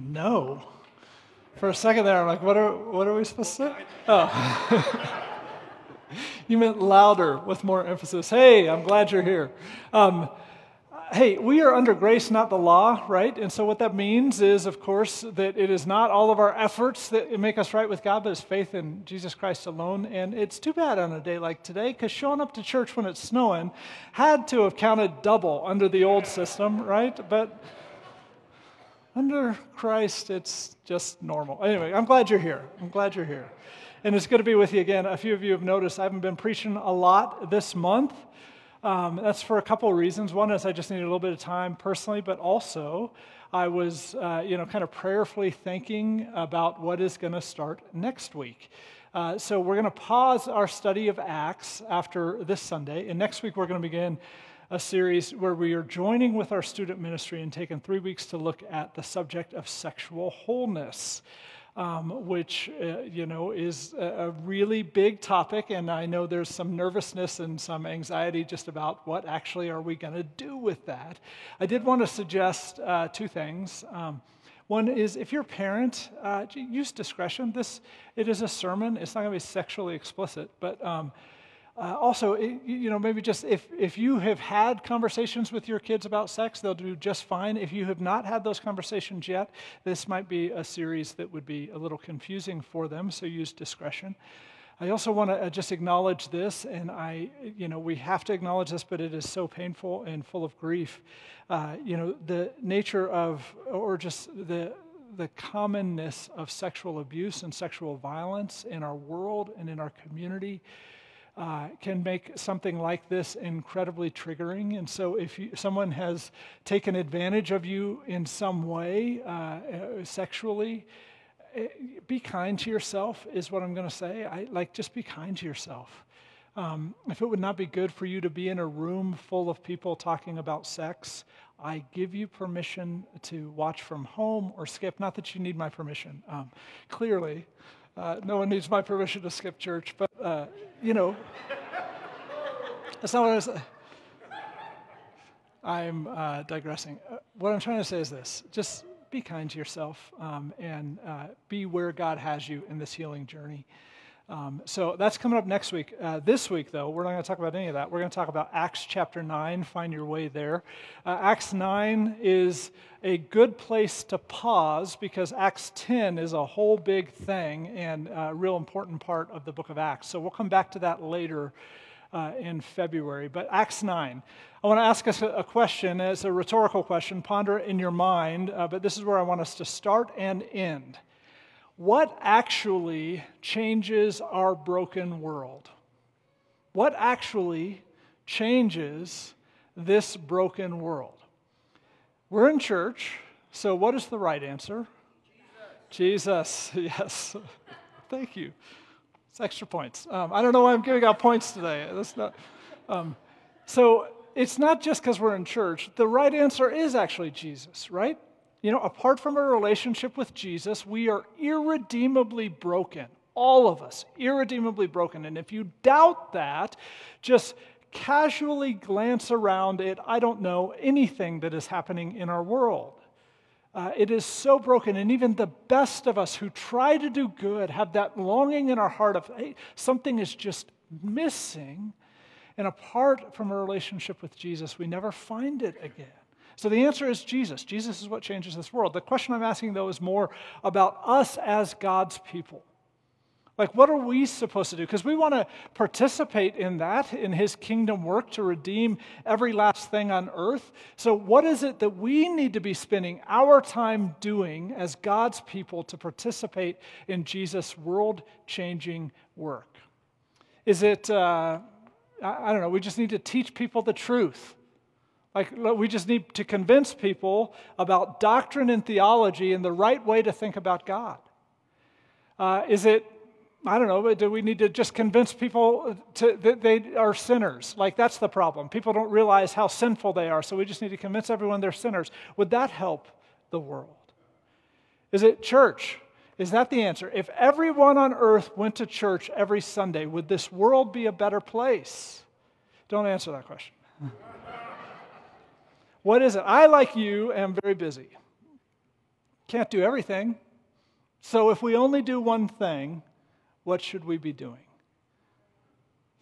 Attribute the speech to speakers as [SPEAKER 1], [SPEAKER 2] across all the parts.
[SPEAKER 1] No. For a second there, I'm like, what are, what are we supposed to say? Oh. you meant louder with more emphasis. Hey, I'm glad you're here. Um, hey, we are under grace, not the law, right? And so what that means is, of course, that it is not all of our efforts that make us right with God, but it's faith in Jesus Christ alone. And it's too bad on a day like today, because showing up to church when it's snowing had to have counted double under the old system, right? But under Christ, it's just normal. Anyway, I'm glad you're here. I'm glad you're here. And it's good to be with you again. A few of you have noticed I haven't been preaching a lot this month. Um, that's for a couple of reasons. One is I just needed a little bit of time personally, but also I was, uh, you know, kind of prayerfully thinking about what is going to start next week. Uh, so we're going to pause our study of Acts after this Sunday, and next week we're going to begin a series where we are joining with our student ministry and taking three weeks to look at the subject of sexual wholeness. Um, which uh, you know is a, really big topic, and I know there's some nervousness and some anxiety just about what actually are we going to do with that. I did want to suggest uh, two things. Um, one is if you're a parent, uh, use discretion. This it is a sermon. It's not going to be sexually explicit, but um, uh, also, you know, maybe just if, if you have had conversations with your kids about sex, they'll do just fine. If you have not had those conversations yet, this might be a series that would be a little confusing for them, so use discretion. I also want to uh, just acknowledge this, and I, you know, we have to acknowledge this, but it is so painful and full of grief. Uh, you know, the nature of, or just the, the commonness of sexual abuse and sexual violence in our world and in our community uh, can make something like this incredibly triggering. And so, if you, someone has taken advantage of you in some way uh, uh sexually, eh, be kind to yourself, is what I'm going to say. I, like, just be kind to yourself. Um, if it would not be good for you to be in a room full of people talking about sex, I give you permission to watch from home or skip. Not that you need my permission, um, clearly. Uh, no one needs my permission to skip church, but, uh, you know, that's not what I was. I'm uh, digressing. Uh, what I'm trying to say is this just be kind to yourself um, and uh, be where God has you in this healing journey. Um, so that's coming up next week. Uh, this week, though, we're not going to talk about any of that. We're going to talk about Acts chapter 9. Find your way there. Uh, Acts 9 is a good place to pause because Acts 10 is a whole big thing and a real important part of the book of Acts. So we'll come back to that later uh, in February. But Acts 9. I want to ask us a question. It's a rhetorical question. Ponder it in your mind, uh, but this is where I want us to start and end what actually changes our broken world? What actually changes this broken world? We're in church, so what is the right answer? Jesus, Jesus. yes. Thank you. It's extra points. Um, I don't know why I'm giving out points today. That's not. Um, so it's not just because we're in church. The right answer is actually Jesus, right? You know, apart from a relationship with Jesus, we are irredeemably broken. All of us, irredeemably broken. And if you doubt that, just casually glance around at, I don't know, anything that is happening in our world. Uh, it is so broken, and even the best of us who try to do good have that longing in our heart of, hey, something is just missing. And apart from a relationship with Jesus, we never find it again. So the answer is Jesus. Jesus is what changes this world. The question I'm asking, though, is more about us as God's people. Like, what are we supposed to do? Because we want to participate in that, in his kingdom work to redeem every last thing on earth. So, what is it that we need to be spending our time doing as God's people to participate in Jesus' world changing work? Is it, uh, I don't know, we just need to teach people the truth? Like, we just need to convince people about doctrine and theology and the right way to think about God. Uh, is it, I don't know, do we need to just convince people to, that they are sinners? Like, that's the problem. People don't realize how sinful they are, so we just need to convince everyone they're sinners. Would that help the world? Is it church? Is that the answer? If everyone on earth went to church every Sunday, would this world be a better place? Don't answer that question. What is it? I, like you, am very busy. Can't do everything. So if we only do one thing, what should we be doing?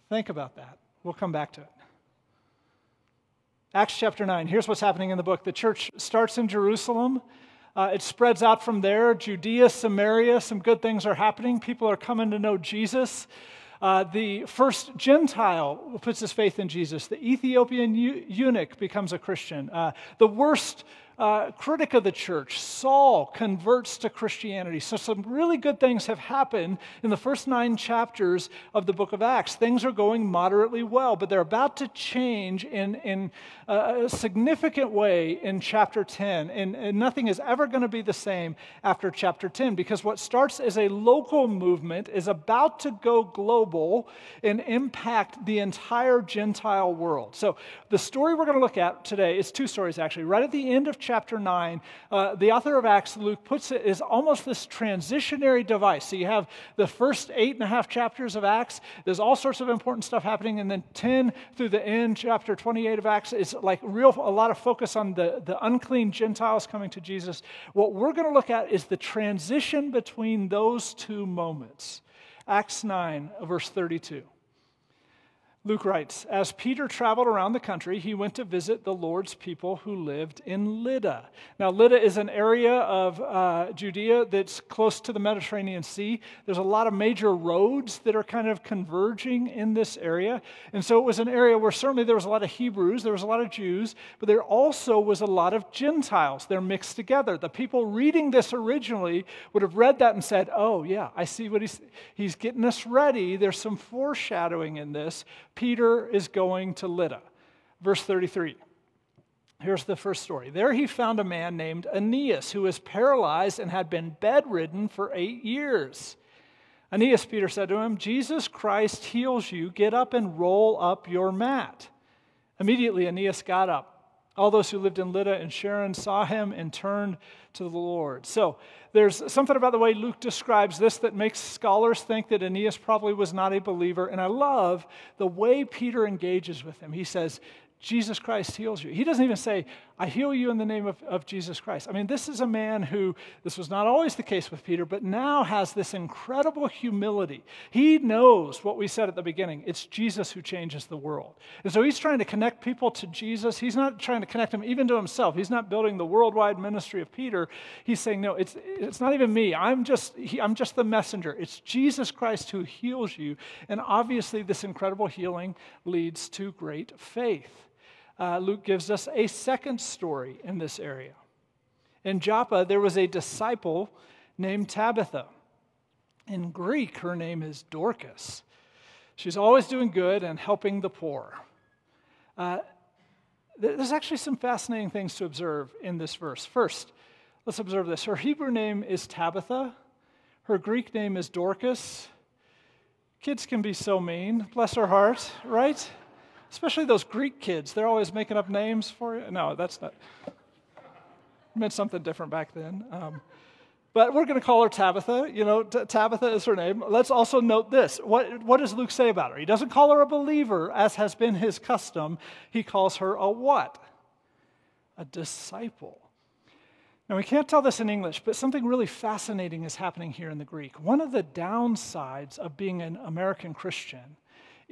[SPEAKER 1] Think about that. We'll come back to it. Acts chapter 9. Here's what's happening in the book. The church starts in Jerusalem. Uh, it spreads out from there. Judea, Samaria, some good things are happening. People are coming to know Jesus. Uh, the first Gentile puts his faith in Jesus. The Ethiopian eunuch becomes a Christian. Uh, the worst uh, critic of the church, Saul, converts to Christianity. So, some really good things have happened in the first nine chapters of the book of Acts. Things are going moderately well, but they're about to change in, in a significant way in chapter 10. And, and nothing is ever going to be the same after chapter 10 because what starts as a local movement is about to go global and impact the entire Gentile world. So, the story we're going to look at today is two stories actually. Right at the end of chapter 9, uh, the author of Acts, Luke, puts it as almost this transitionary device. So you have the first eight and a half chapters of Acts, there's all sorts of important stuff happening, and then 10 through the end, chapter 28 of Acts, is like real a lot of focus on the, the unclean Gentiles coming to Jesus. What we're going to look at is the transition between those two moments. Acts 9, verse 32. Luke writes As Peter traveled around the country, he went to visit the Lord's people who lived in Lydda. Now, Lydda is an area of uh, Judea that's close to the Mediterranean Sea. There's a lot of major roads that are kind of converging in this area. And so it was an area where certainly there was a lot of Hebrews, there was a lot of Jews, but there also was a lot of Gentiles. They're mixed together. The people reading this originally would have read that and said, Oh, yeah, I see what he's, he's getting us ready. There's some foreshadowing in this Peter is going to Lydda. Verse 33. Here's the first story. There he found a man named Aeneas who was paralyzed and had been bedridden for eight years. Aeneas, Peter said to him, Jesus Christ heals you. Get up and roll up your mat. Immediately, Aeneas got up. All those who lived in Lydda and Sharon saw him and turned to the Lord. So there's something about the way Luke describes this that makes scholars think that Aeneas probably was not a believer. And I love the way Peter engages with him. He says, Jesus Christ heals you. He doesn't even say, I heal you in the name of, of Jesus Christ. I mean, this is a man who, this was not always the case with Peter, but now has this incredible humility. He knows what we said at the beginning it's Jesus who changes the world. And so he's trying to connect people to Jesus. He's not trying to connect them even to himself. He's not building the worldwide ministry of Peter. He's saying, no, it's, it's not even me. I'm just, he, I'm just the messenger. It's Jesus Christ who heals you. And obviously, this incredible healing leads to great faith uh, Luke gives us a second story in this area. In Joppa, there was a disciple named Tabitha. In Greek, her name is Dorcas. She's always doing good and helping the poor. Uh, there's actually some fascinating things to observe in this verse. First, let's observe this. Her Hebrew name is Tabitha, her Greek name is Dorcas. Kids can be so mean, bless her heart, right? Especially those Greek kids. They're always making up names for you. No, that's not. It meant something different back then. Um, but we're going to call her Tabitha. You know, T- Tabitha is her name. Let's also note this. What, what does Luke say about her? He doesn't call her a believer, as has been his custom. He calls her a what? A disciple. Now, we can't tell this in English, but something really fascinating is happening here in the Greek. One of the downsides of being an American Christian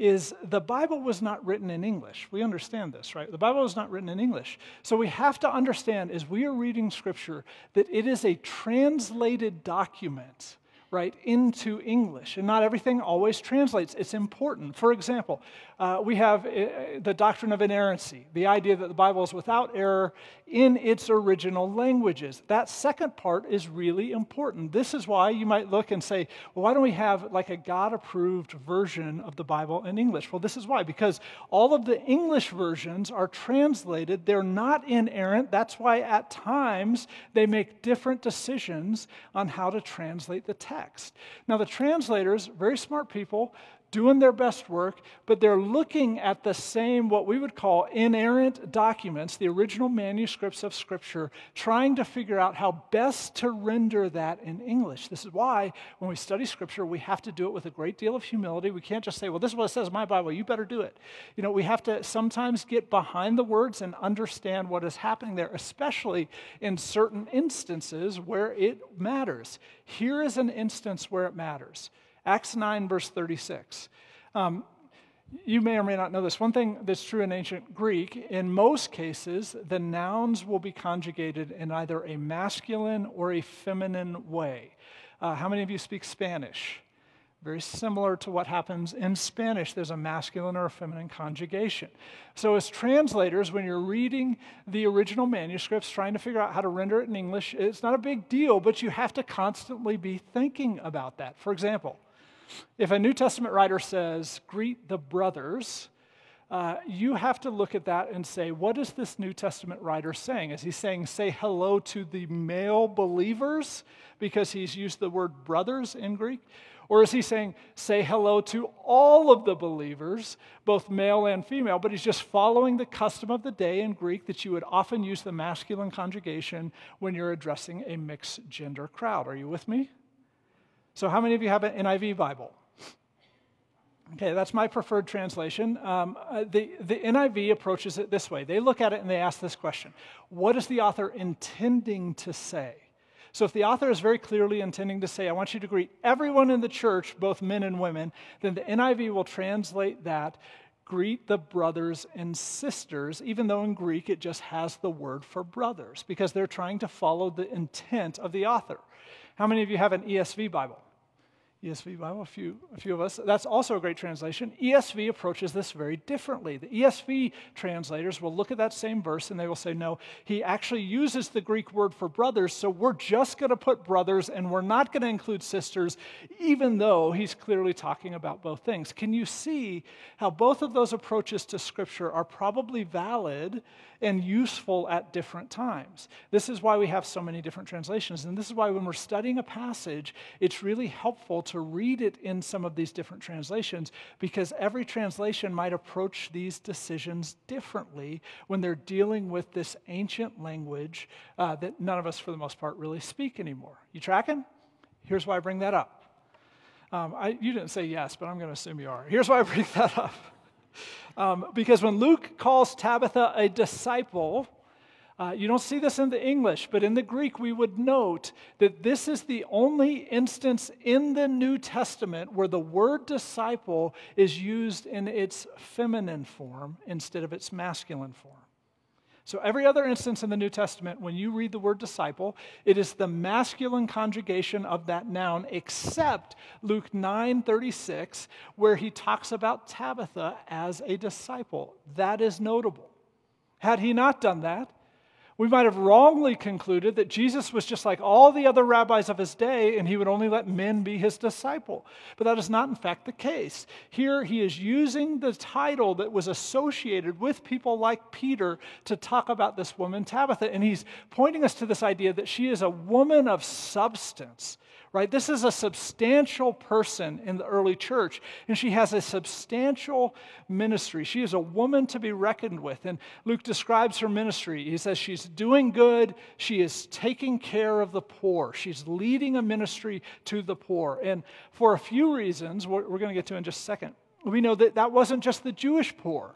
[SPEAKER 1] is the Bible was not written in English. We understand this, right? The Bible was not written in English. So we have to understand as we are reading Scripture that it is a translated document right, into English. And not everything always translates. It's important. For example, uh, we have uh, the doctrine of inerrancy, the idea that the Bible is without error in its original languages. That second part is really important. This is why you might look and say, well, why don't we have like a God approved version of the Bible in English? Well, this is why, because all of the English versions are translated, they're not inerrant. That's why at times they make different decisions on how to translate the text text. Now, the translators, very smart people, doing their best work, but they're looking at the same, what we would call inerrant documents, the original manuscripts of Scripture, trying to figure out how best to render that in English. This is why when we study Scripture, we have to do it with a great deal of humility. We can't just say, well, this is what it says in my Bible, you better do it. You know, we have to sometimes get behind the words and understand what is happening there, especially in certain instances where it matters. Here is an instance where it matters. Acts 9, verse 36. Um, you may or may not know this. One thing that's true in ancient Greek, in most cases, the nouns will be conjugated in either a masculine or a feminine way. Uh, how many of you speak Spanish? Very similar to what happens in Spanish, there's a masculine or a feminine conjugation. So, as translators, when you're reading the original manuscripts, trying to figure out how to render it in English, it's not a big deal, but you have to constantly be thinking about that. For example, if a New Testament writer says, greet the brothers, uh, you have to look at that and say, what is this New Testament writer saying? Is he saying, say hello to the male believers because he's used the word brothers in Greek? Or is he saying, say hello to all of the believers, both male and female, but he's just following the custom of the day in Greek that you would often use the masculine conjugation when you're addressing a mixed gender crowd? Are you with me? So, how many of you have an NIV Bible? Okay, that's my preferred translation. Um, uh, the, the NIV approaches it this way they look at it and they ask this question What is the author intending to say? So, if the author is very clearly intending to say, I want you to greet everyone in the church, both men and women, then the NIV will translate that greet the brothers and sisters, even though in Greek it just has the word for brothers, because they're trying to follow the intent of the author. How many of you have an ESV Bible? ESV Bible, a few, a few of us. That's also a great translation. ESV approaches this very differently. The ESV translators will look at that same verse and they will say, no, he actually uses the Greek word for brothers, so we're just going to put brothers and we're not going to include sisters, even though he's clearly talking about both things. Can you see how both of those approaches to Scripture are probably valid and useful at different times? This is why we have so many different translations. And this is why when we're studying a passage, it's really helpful to read it in some of these different translations because every translation might approach these decisions differently when they're dealing with this ancient language uh, that none of us, for the most part, really speak anymore. You tracking? Here's why I bring that up. Um, I, you didn't say yes, but I'm going to assume you are. Here's why I bring that up. Um, because when Luke calls Tabitha a disciple, uh, you don't see this in the English, but in the Greek, we would note that this is the only instance in the New Testament where the word disciple is used in its feminine form instead of its masculine form. So, every other instance in the New Testament, when you read the word disciple, it is the masculine conjugation of that noun, except Luke 9 36, where he talks about Tabitha as a disciple. That is notable. Had he not done that, we might have wrongly concluded that Jesus was just like all the other rabbis of his day and he would only let men be his disciple. But that is not, in fact, the case. Here he is using the title that was associated with people like Peter to talk about this woman, Tabitha. And he's pointing us to this idea that she is a woman of substance right? This is a substantial person in the early church, and she has a substantial ministry. She is a woman to be reckoned with. And Luke describes her ministry. He says she's doing good, she is taking care of the poor, she's leading a ministry to the poor. And for a few reasons, we're going to get to in just a second, we know that that wasn't just the Jewish poor.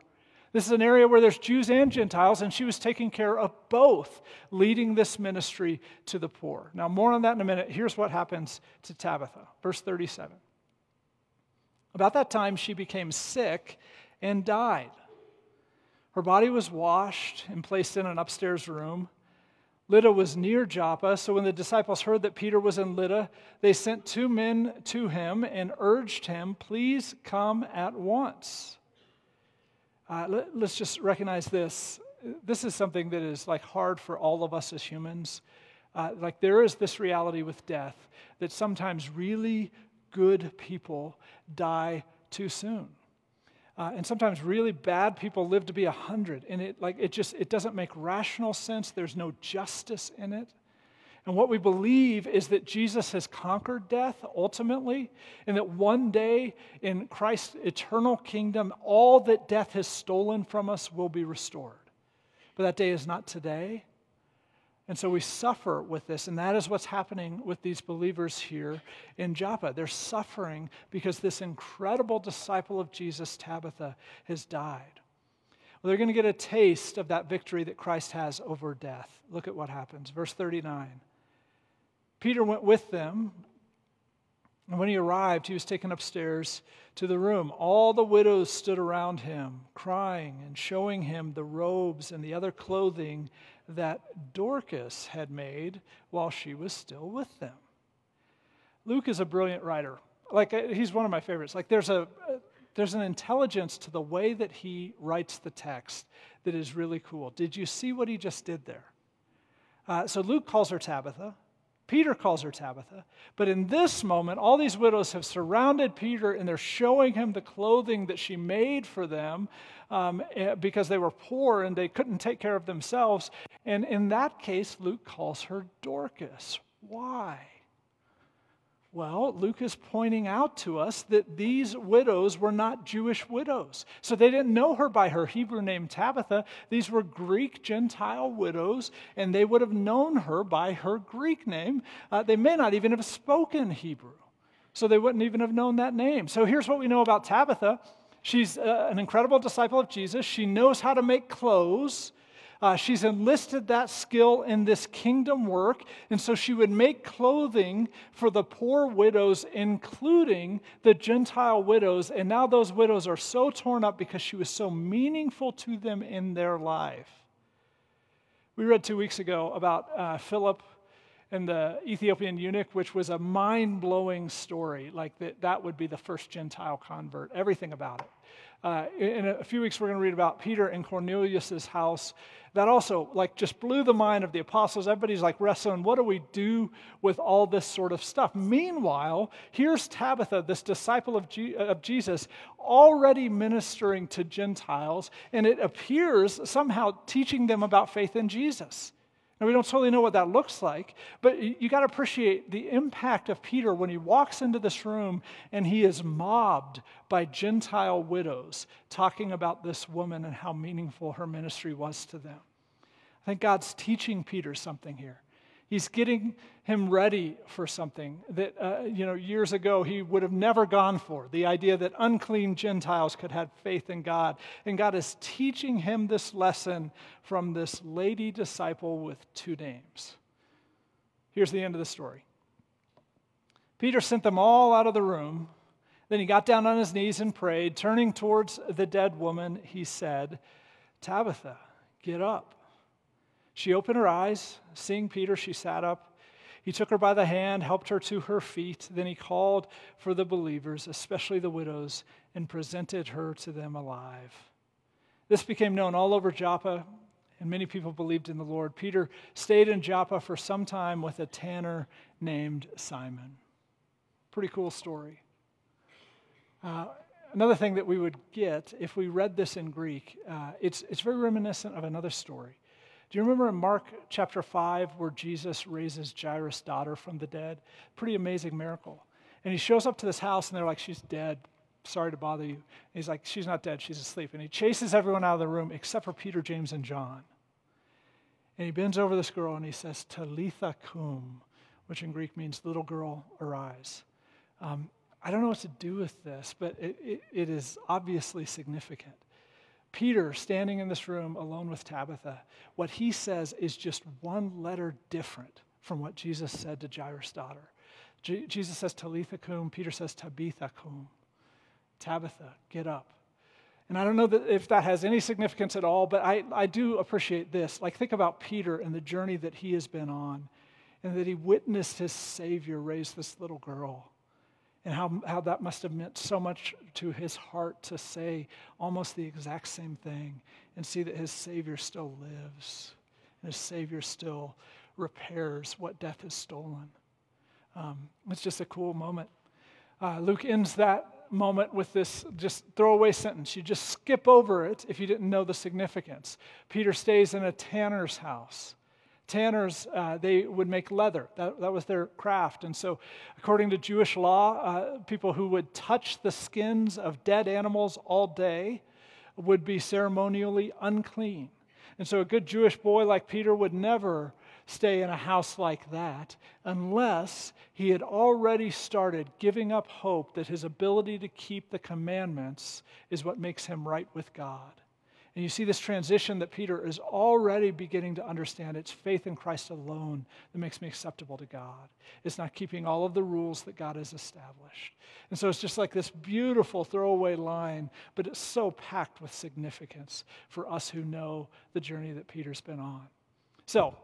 [SPEAKER 1] This is an area where there's Jews and Gentiles, and she was taking care of both, leading this ministry to the poor. Now, more on that in a minute. Here's what happens to Tabitha. Verse 37. About that time, she became sick and died. Her body was washed and placed in an upstairs room. Lydda was near Joppa, so when the disciples heard that Peter was in Lydda, they sent two men to him and urged him, Please come at once. Uh, let, us just recognize this. This is something that is like hard for all of us as humans. Uh, like there is this reality with death that sometimes really good people die too soon. Uh, and sometimes really bad people live to be a hundred and it like it just it doesn't make rational sense there's no justice in it And what we believe is that Jesus has conquered death ultimately, and that one day in Christ's eternal kingdom, all that death has stolen from us will be restored. But that day is not today. And so we suffer with this, and that is what's happening with these believers here in Joppa. They're suffering because this incredible disciple of Jesus, Tabitha, has died. Well, they're going to get a taste of that victory that Christ has over death. Look at what happens. Verse 39. Peter went with them, and when he arrived, he was taken upstairs to the room. All the widows stood around him, crying and showing him the robes and the other clothing that Dorcas had made while she was still with them. Luke is a brilliant writer. Like uh, he's one of my favorites. Like there's a there's an intelligence to the way that he writes the text that is really cool. Did you see what he just did there? Uh, so Luke calls her Tabitha. Peter calls her Tabitha. But in this moment, all these widows have surrounded Peter and they're showing him the clothing that she made for them um, eh, because they were poor and they couldn't take care of themselves. And in that case, Luke calls her Dorcas. Why? Well, Luke is pointing out to us that these widows were not Jewish widows. So they didn't know her by her Hebrew name Tabitha. These were Greek Gentile widows, and they would have known her by her Greek name. Uh, they may not even have spoken Hebrew, so they wouldn't even have known that name. So here's what we know about Tabitha she's uh, an incredible disciple of Jesus. She knows how to make clothes. Uh, she's enlisted that skill in this kingdom work, and so she would make clothing for the poor widows, including the Gentile widows. And now those widows are so torn up because she was so meaningful to them in their life. We read two weeks ago about uh, Philip and the Ethiopian eunuch, which was a mind blowing story. Like that, that would be the first Gentile convert, everything about it. Uh, in a few weeks, we're going to read about Peter in Cornelius's house. That also, like, just blew the mind of the apostles. Everybody's like wrestling, what do we do with all this sort of stuff? Meanwhile, here's Tabitha, this disciple of, of Jesus, already ministering to Gentiles, and it appears somehow teaching them about faith in Jesus. And we don't totally know what that looks like, but you got to appreciate the impact of Peter when he walks into this room and he is mobbed by Gentile widows talking about this woman and how meaningful her ministry was to them. I think God's teaching Peter something here. He's getting him ready for something that, uh, you know, years ago he would have never gone for the idea that unclean Gentiles could have faith in God. And God is teaching him this lesson from this lady disciple with two names. Here's the end of the story Peter sent them all out of the room. Then he got down on his knees and prayed. Turning towards the dead woman, he said, Tabitha, get up. She opened her eyes. Seeing Peter, she sat up. He took her by the hand, helped her to her feet. Then he called for the believers, especially the widows, and presented her to them alive. This became known all over Joppa, and many people believed in the Lord. Peter stayed in Joppa for some time with a tanner named Simon. Pretty cool story. Uh, another thing that we would get if we read this in Greek, uh, it's, it's very reminiscent of another story. Do you remember in Mark chapter 5 where Jesus raises Jairus' daughter from the dead? Pretty amazing miracle. And he shows up to this house and they're like, She's dead. Sorry to bother you. And he's like, She's not dead. She's asleep. And he chases everyone out of the room except for Peter, James, and John. And he bends over this girl and he says, Talitha cum, which in Greek means little girl, arise. Um, I don't know what to do with this, but it, it, it is obviously significant. Peter, standing in this room alone with Tabitha, what he says is just one letter different from what Jesus said to Jairus' daughter. J- Jesus says Talitha cum, Peter says Tabitha cum. Tabitha, get up. And I don't know that if that has any significance at all, but I, I do appreciate this. Like, think about Peter and the journey that he has been on, and that he witnessed his Savior raise this little girl and how, how that must have meant so much to his heart to say almost the exact same thing and see that his Savior still lives and his Savior still repairs what death has stolen. Um, it's just a cool moment. Uh, Luke ends that moment with this just throwaway sentence. You just skip over it if you didn't know the significance. Peter stays in a tanner's house. Tanners, uh, they would make leather. That, that was their craft. And so, according to Jewish law, uh, people who would touch the skins of dead animals all day would be ceremonially unclean. And so, a good Jewish boy like Peter would never stay in a house like that unless he had already started giving up hope that his ability to keep the commandments is what makes him right with God. And you see this transition that Peter is already beginning to understand. It's faith in Christ alone that makes me acceptable to God. It's not keeping all of the rules that God has established. And so it's just like this beautiful throwaway line, but it's so packed with significance for us who know the journey that Peter's been on. So,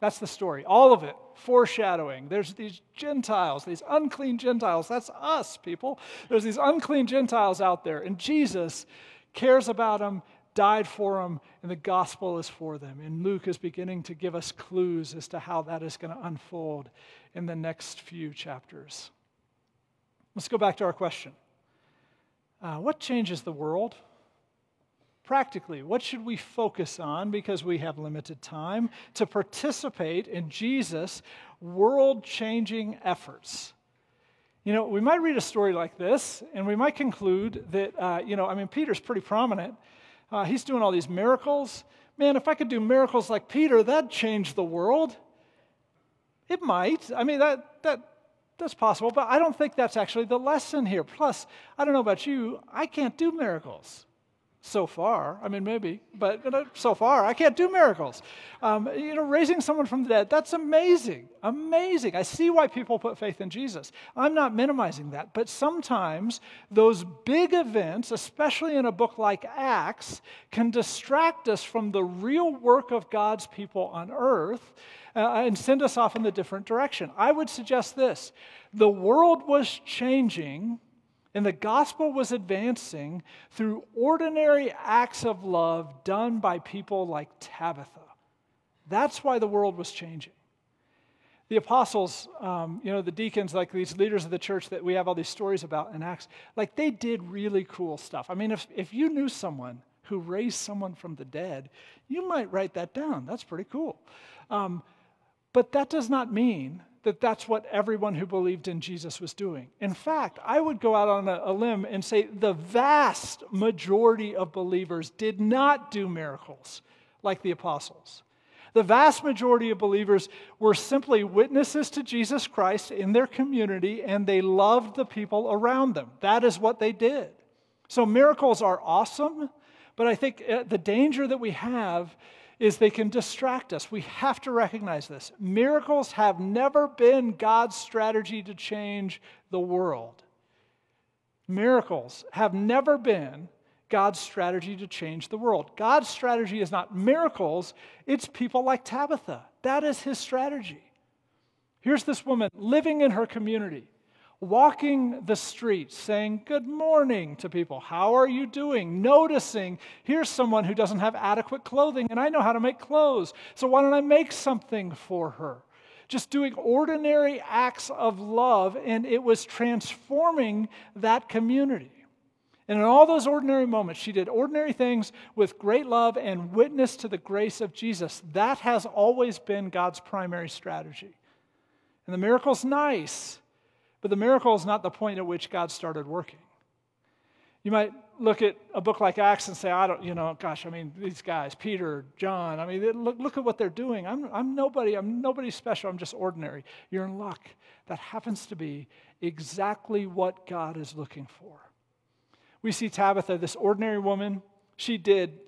[SPEAKER 1] that's the story. All of it foreshadowing. There's these Gentiles, these unclean Gentiles. That's us, people. There's these unclean Gentiles out there, and Jesus cares about them died for them, and the gospel is for them. And Luke is beginning to give us clues as to how that is going to unfold in the next few chapters. Let's go back to our question uh, What changes the world? Practically, what should we focus on because we have limited time to participate in Jesus' world changing efforts? You know, we might read a story like this and we might conclude that, uh, you know, I mean, Peter's pretty prominent uh, he's doing all these miracles. Man, if I could do miracles like Peter, that'd change the world. It might. I mean, that, that, that's possible, but I don't think that's actually the lesson here. Plus, I don't know about you, I can't do miracles so far. I mean, maybe, but you know, so far, I can't do miracles. Um, you know, raising someone from the dead, that's amazing. Amazing. I see why people put faith in Jesus. I'm not minimizing that, but sometimes those big events, especially in a book like Acts, can distract us from the real work of God's people on earth. Uh, and send us off in the different direction. I would suggest this the world was changing and the gospel was advancing through ordinary acts of love done by people like Tabitha. That's why the world was changing. The apostles, um, you know, the deacons, like these leaders of the church that we have all these stories about in Acts, like they did really cool stuff. I mean, if, if you knew someone who raised someone from the dead, you might write that down. That's pretty cool. Um, but that does not mean that that's what everyone who believed in Jesus was doing. In fact, I would go out on a, limb and say the vast majority of believers did not do miracles like the apostles. The vast majority of believers were simply witnesses to Jesus Christ in their community and they loved the people around them. That is what they did. So miracles are awesome, but I think uh, the danger that we have is they can distract us. We have to recognize this. Miracles have never been God's strategy to change the world. Miracles have never been God's strategy to change the world. God's strategy is not miracles, it's people like Tabitha. That is his strategy. Here's this woman living in her community walking the streets, saying good morning to people. How are you doing? Noticing, here's someone who doesn't have adequate clothing, and I know how to make clothes. So why don't I make something for her? Just doing ordinary acts of love, and it was transforming that community. And in all those ordinary moments, she did ordinary things with great love and witness to the grace of Jesus. That has always been God's primary strategy. And the miracle's nice, but the miracle is not the point at which God started working. You might look at a book like Acts and say, I don't, you know, gosh, I mean, these guys, Peter, John, I mean, look, look at what they're doing. I'm, I'm nobody, I'm nobody special, I'm just ordinary. You're in luck. That happens to be exactly what God is looking for. We see Tabitha, this ordinary woman, she did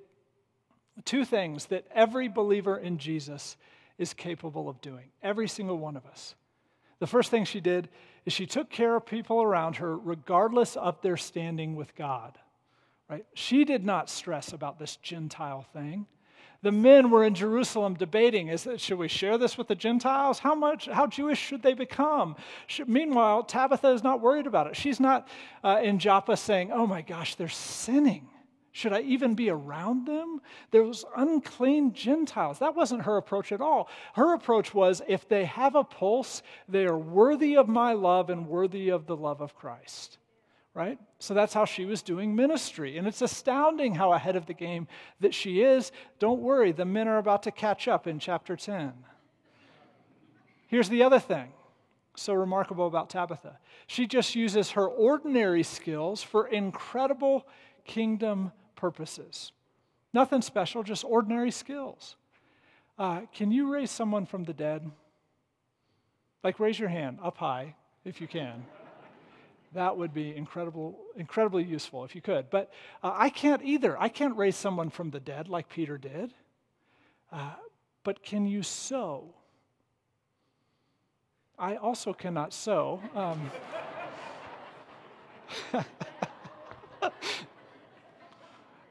[SPEAKER 1] two things that every believer in Jesus is capable of doing, every single one of us. The first thing she did is she took care of people around her regardless of their standing with God. Right? She did not stress about this Gentile thing. The men were in Jerusalem debating, is that, should we share this with the Gentiles? How much, how Jewish should they become? Should, meanwhile, Tabitha is not worried about it. She's not uh, in Joppa saying, oh my gosh, they're sinning. Should I even be around them? Those unclean Gentiles. That wasn't her approach at all. Her approach was if they have a pulse, they are worthy of my love and worthy of the love of Christ. right? So that's how she was doing ministry. And it's astounding how ahead of the game that she is. Don't worry, the men are about to catch up in chapter 10. Here's the other thing so remarkable about Tabitha she just uses her ordinary skills for incredible kingdom purposes. Nothing special, just ordinary skills. Uh, can you raise someone from the dead? Like, raise your hand up high if you can. That would be incredible, incredibly useful if you could. But uh, I can't either. I can't raise someone from the dead like Peter did. Uh, but can you sew? I also cannot sew. Um,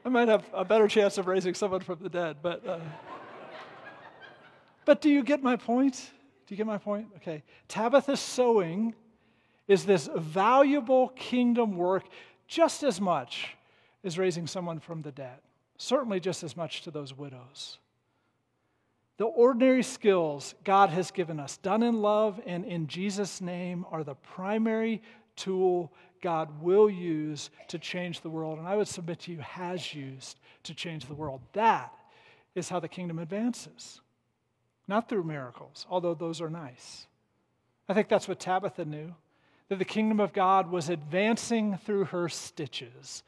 [SPEAKER 1] I might have a better chance of raising someone from the dead, but. Uh, but do you get my point? Do you get my point? Okay. Tabitha's sewing is this valuable kingdom work just as much as raising someone from the dead, certainly just as much to those widows. The ordinary skills God has given us, done in love and in Jesus' name, are the primary tool God will use to change the world. And I would submit to you, has used to change the world. That is how the kingdom advances, not through miracles, although those are nice. I think that's what Tabitha knew that the kingdom of God was advancing through her stitches.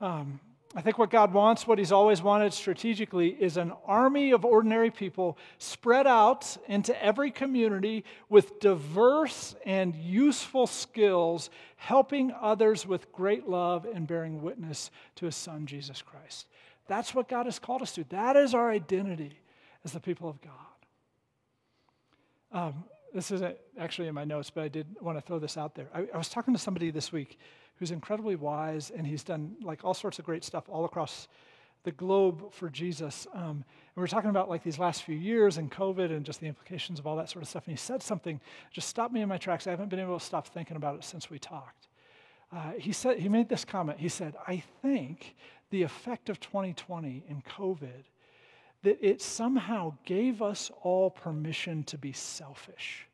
[SPEAKER 1] Um, I think what God wants, what He's always wanted strategically, is an army of ordinary people spread out into every community with diverse and useful skills, helping others with great love and bearing witness to His Son, Jesus Christ. That's what God has called us to. That is our identity as the people of God. Um, this isn't actually in my notes, but I did want to throw this out there. I, I, was talking to somebody this week who's incredibly wise, and he's done like all sorts of great stuff all across the globe for Jesus. Um, and we are talking about like these last few years and COVID and just the implications of all that sort of stuff. And he said something just stopped me in my tracks. I haven't been able to stop thinking about it since we talked. Uh, he said he made this comment. He said, "I think the effect of 2020 and COVID." that it somehow gave us all permission to be selfish.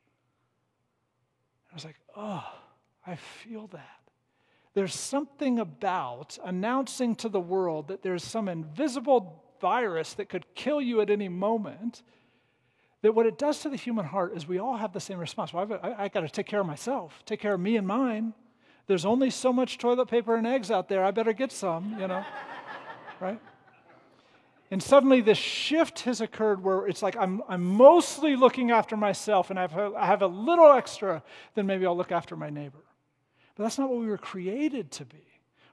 [SPEAKER 1] I was like, oh, I feel that. There's something about announcing to the world that there's some invisible virus that could kill you at any moment. That what it does to the human heart is we all have the same response. Well, I, I got to take care of myself, take care of me and mine. There's only so much toilet paper and eggs out there. I better get some, you know, right? And suddenly this shift has occurred where it's like I'm, I'm mostly looking after myself and I have, a, I have a little extra, then maybe I'll look after my neighbor. But that's not what we were created to be.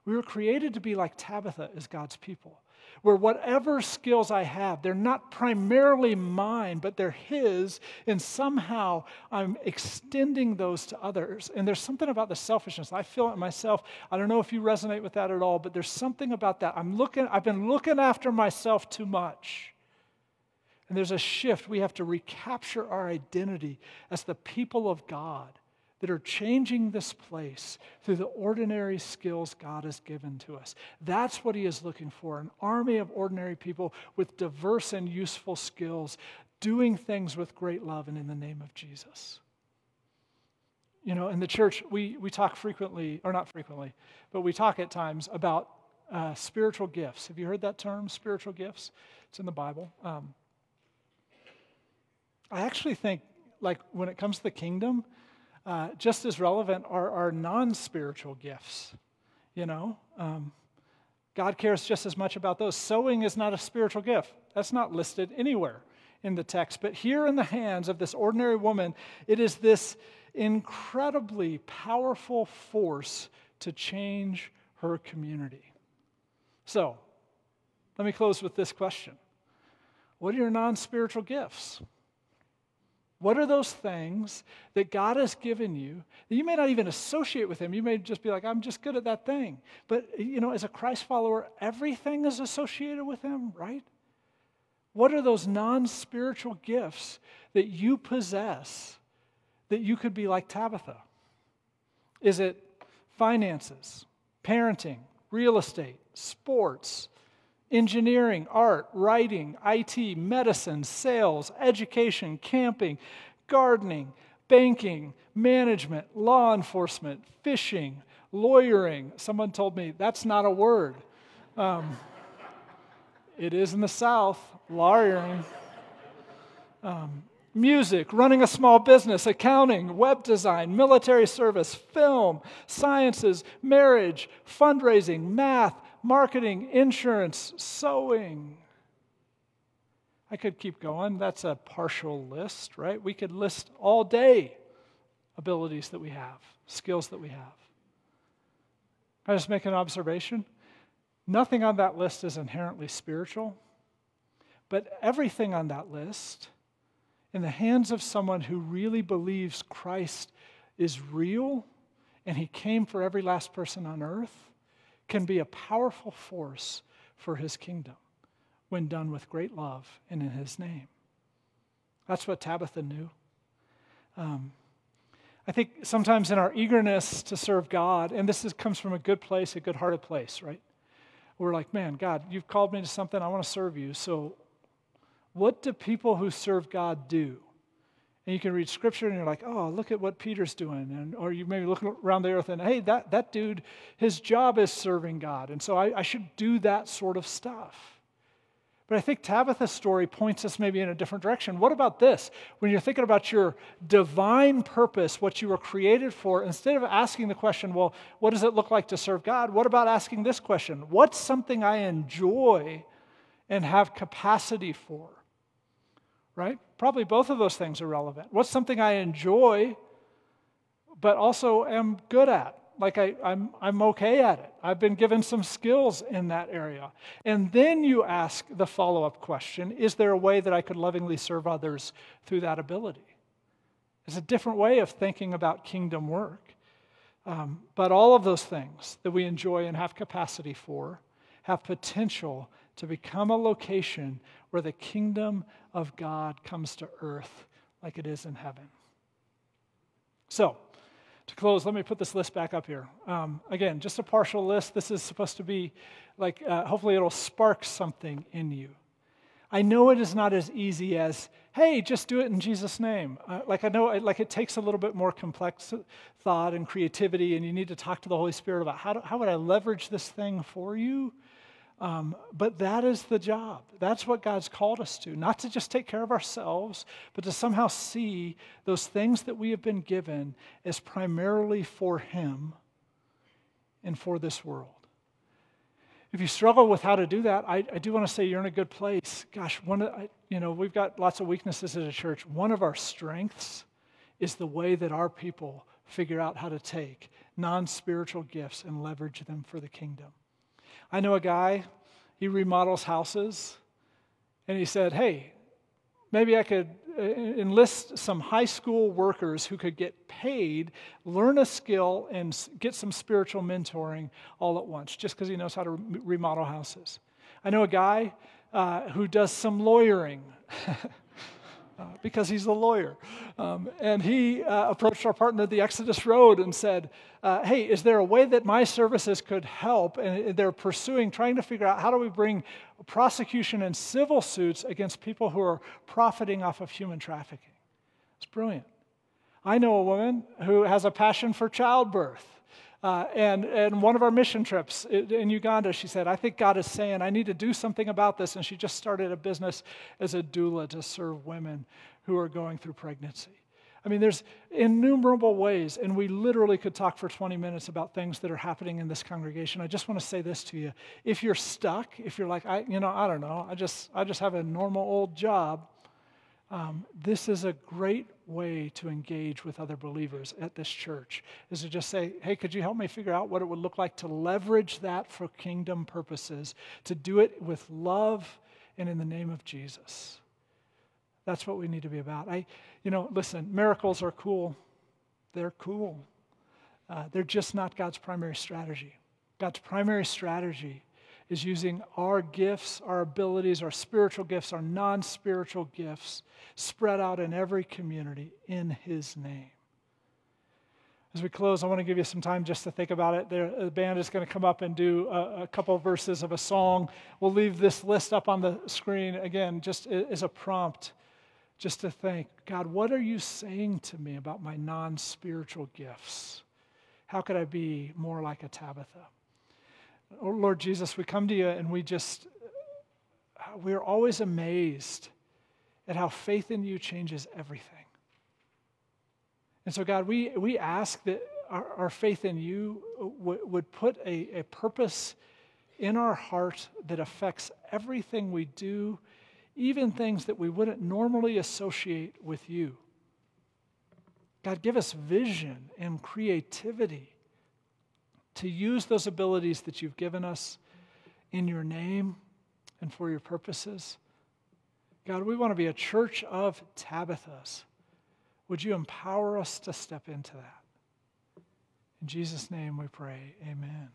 [SPEAKER 1] We were created to be like Tabitha as God's people where whatever skills I have, they're not primarily mine, but they're His, and somehow I'm extending those to others. And there's something about the selfishness. I feel it myself. I don't know if you resonate with that at all, but there's something about that. I'm looking, I've been looking after myself too much. And there's a shift. We have to recapture our identity as the people of God that are changing this place through the ordinary skills God has given to us. That's what He is looking for an army of ordinary people with diverse and useful skills, doing things with great love and in the name of Jesus. You know, in the church, we, we talk frequently, or not frequently, but we talk at times about uh, spiritual gifts. Have you heard that term, spiritual gifts? It's in the Bible. Um, I actually think, like, when it comes to the kingdom, uh, just as relevant are our non spiritual gifts. You know, um, God cares just as much about those. Sewing is not a spiritual gift, that's not listed anywhere in the text. But here in the hands of this ordinary woman, it is this incredibly powerful force to change her community. So, let me close with this question What are your non spiritual gifts? What are those things that God has given you that you may not even associate with Him? You may just be like, I'm just good at that thing. But, you know, as a Christ follower, everything is associated with Him, right? What are those non spiritual gifts that you possess that you could be like Tabitha? Is it finances, parenting, real estate, sports, engineering, art, writing, IT, medicine, sales, education, camping, gardening, banking, management, law enforcement, fishing, Lawyering. Someone told me that's not a word. Um, it is in the South, lawyering. Um, music, running a small business, accounting, web design, military service, film, sciences, marriage, fundraising, math, marketing, insurance, sewing. I could keep going. That's a partial list, right? We could list all day abilities that we have, skills that we have. I just make an observation. Nothing on that list is inherently spiritual, but everything on that list, in the hands of someone who really believes Christ is real and he came for every last person on earth, can be a powerful force for his kingdom when done with great love and in his name. That's what Tabitha knew. Um, I think sometimes in our eagerness to serve God, and this is, comes from a good place, a good hearted place, right? We're like, man, God, you've called me to something, I want to serve you. So, what do people who serve God do? And you can read scripture and you're like, oh, look at what Peter's doing. And, or you maybe look around the earth and, hey, that, that dude, his job is serving God. And so I, I should do that sort of stuff. But I think Tabitha's story points us maybe in a different direction. What about this? When you're thinking about your divine purpose, what you were created for, instead of asking the question, well, what does it look like to serve God? What about asking this question? What's something I enjoy and have capacity for? Right? Probably both of those things are relevant. What's something I enjoy, but also am good at? like I, I'm, I'm okay at it. I've been given some skills in that area. And then you ask the follow up question Is there a way that I could lovingly serve others through that ability? It's a different way of thinking about kingdom work. Um, but all of those things that we enjoy and have capacity for have potential to become a location where the kingdom of God comes to earth like it is in heaven. So, to close, let me put this list back up here. Um, again, just a partial list. This is supposed to be like, uh, hopefully, it'll spark something in you. I know it is not as easy as, hey, just do it in Jesus' name. Uh, like, I know, like, it takes a little bit more complex thought and creativity, and you need to talk to the Holy Spirit about how, do, how would I leverage this thing for you? Um, but that is the job. That's what God's called us to. Not to just take care of ourselves, but to somehow see those things that we have been given as primarily for Him and for this world. If you struggle with how to do that, I, I do want to say you're in a good place. Gosh, one of, I, you know, we've got lots of weaknesses as a church. One of our strengths is the way that our people figure out how to take non spiritual gifts and leverage them for the kingdom. I know a guy, he remodels houses, and he said, Hey, maybe I could uh, enlist some high school workers who could get paid, learn a skill, and get some spiritual mentoring all at once, just because he knows how to remodel houses. I know a guy uh, who does some lawyering. Uh, because he's a lawyer. Um, and he uh, approached our partner at the Exodus Road and said, uh, Hey, is there a way that my services could help? And they're pursuing, trying to figure out how do we bring prosecution and civil suits against people who are profiting off of human trafficking. It's brilliant. I know a woman who has a passion for childbirth. Uh, and, and one of our mission trips in Uganda, she said, I think God is saying I need to do something about this. And she just started a business as a doula to serve women who are going through pregnancy. I mean, there's innumerable ways, and we literally could talk for 20 minutes about things that are happening in this congregation. I just want to say this to you. If you're stuck, if you're like, I, you know, I don't know, I just, I just have a normal old job, um, this is a great way to engage with other believers at this church is to just say hey could you help me figure out what it would look like to leverage that for kingdom purposes to do it with love and in the name of jesus? That's what we need to be about. I you know listen miracles are cool. They're cool. Uh, they're just not god's primary strategy. God's primary strategy is using our gifts, our abilities, our spiritual gifts, our non spiritual gifts spread out in every community in His name. As we close, I want to give you some time just to think about it. the band is going to come up and do a, a couple of verses of a song. We'll leave this list up on the screen again, just as a prompt, just to think God, what are you saying to me about my non spiritual gifts? How could I be more like a Tabitha? Oh, Lord Jesus, we come to you and we just, we're always amazed at how faith in you changes everything. And so, God, we, we ask that our, our faith in you w- would put a, a purpose in our heart that affects everything we do, even things that we wouldn't normally associate with you. God, give us vision and creativity to use those abilities that you've given us in your name and for your purposes. God, we want to be a church of Tabithas. Would you empower us to step into that? In Jesus' name we pray, amen.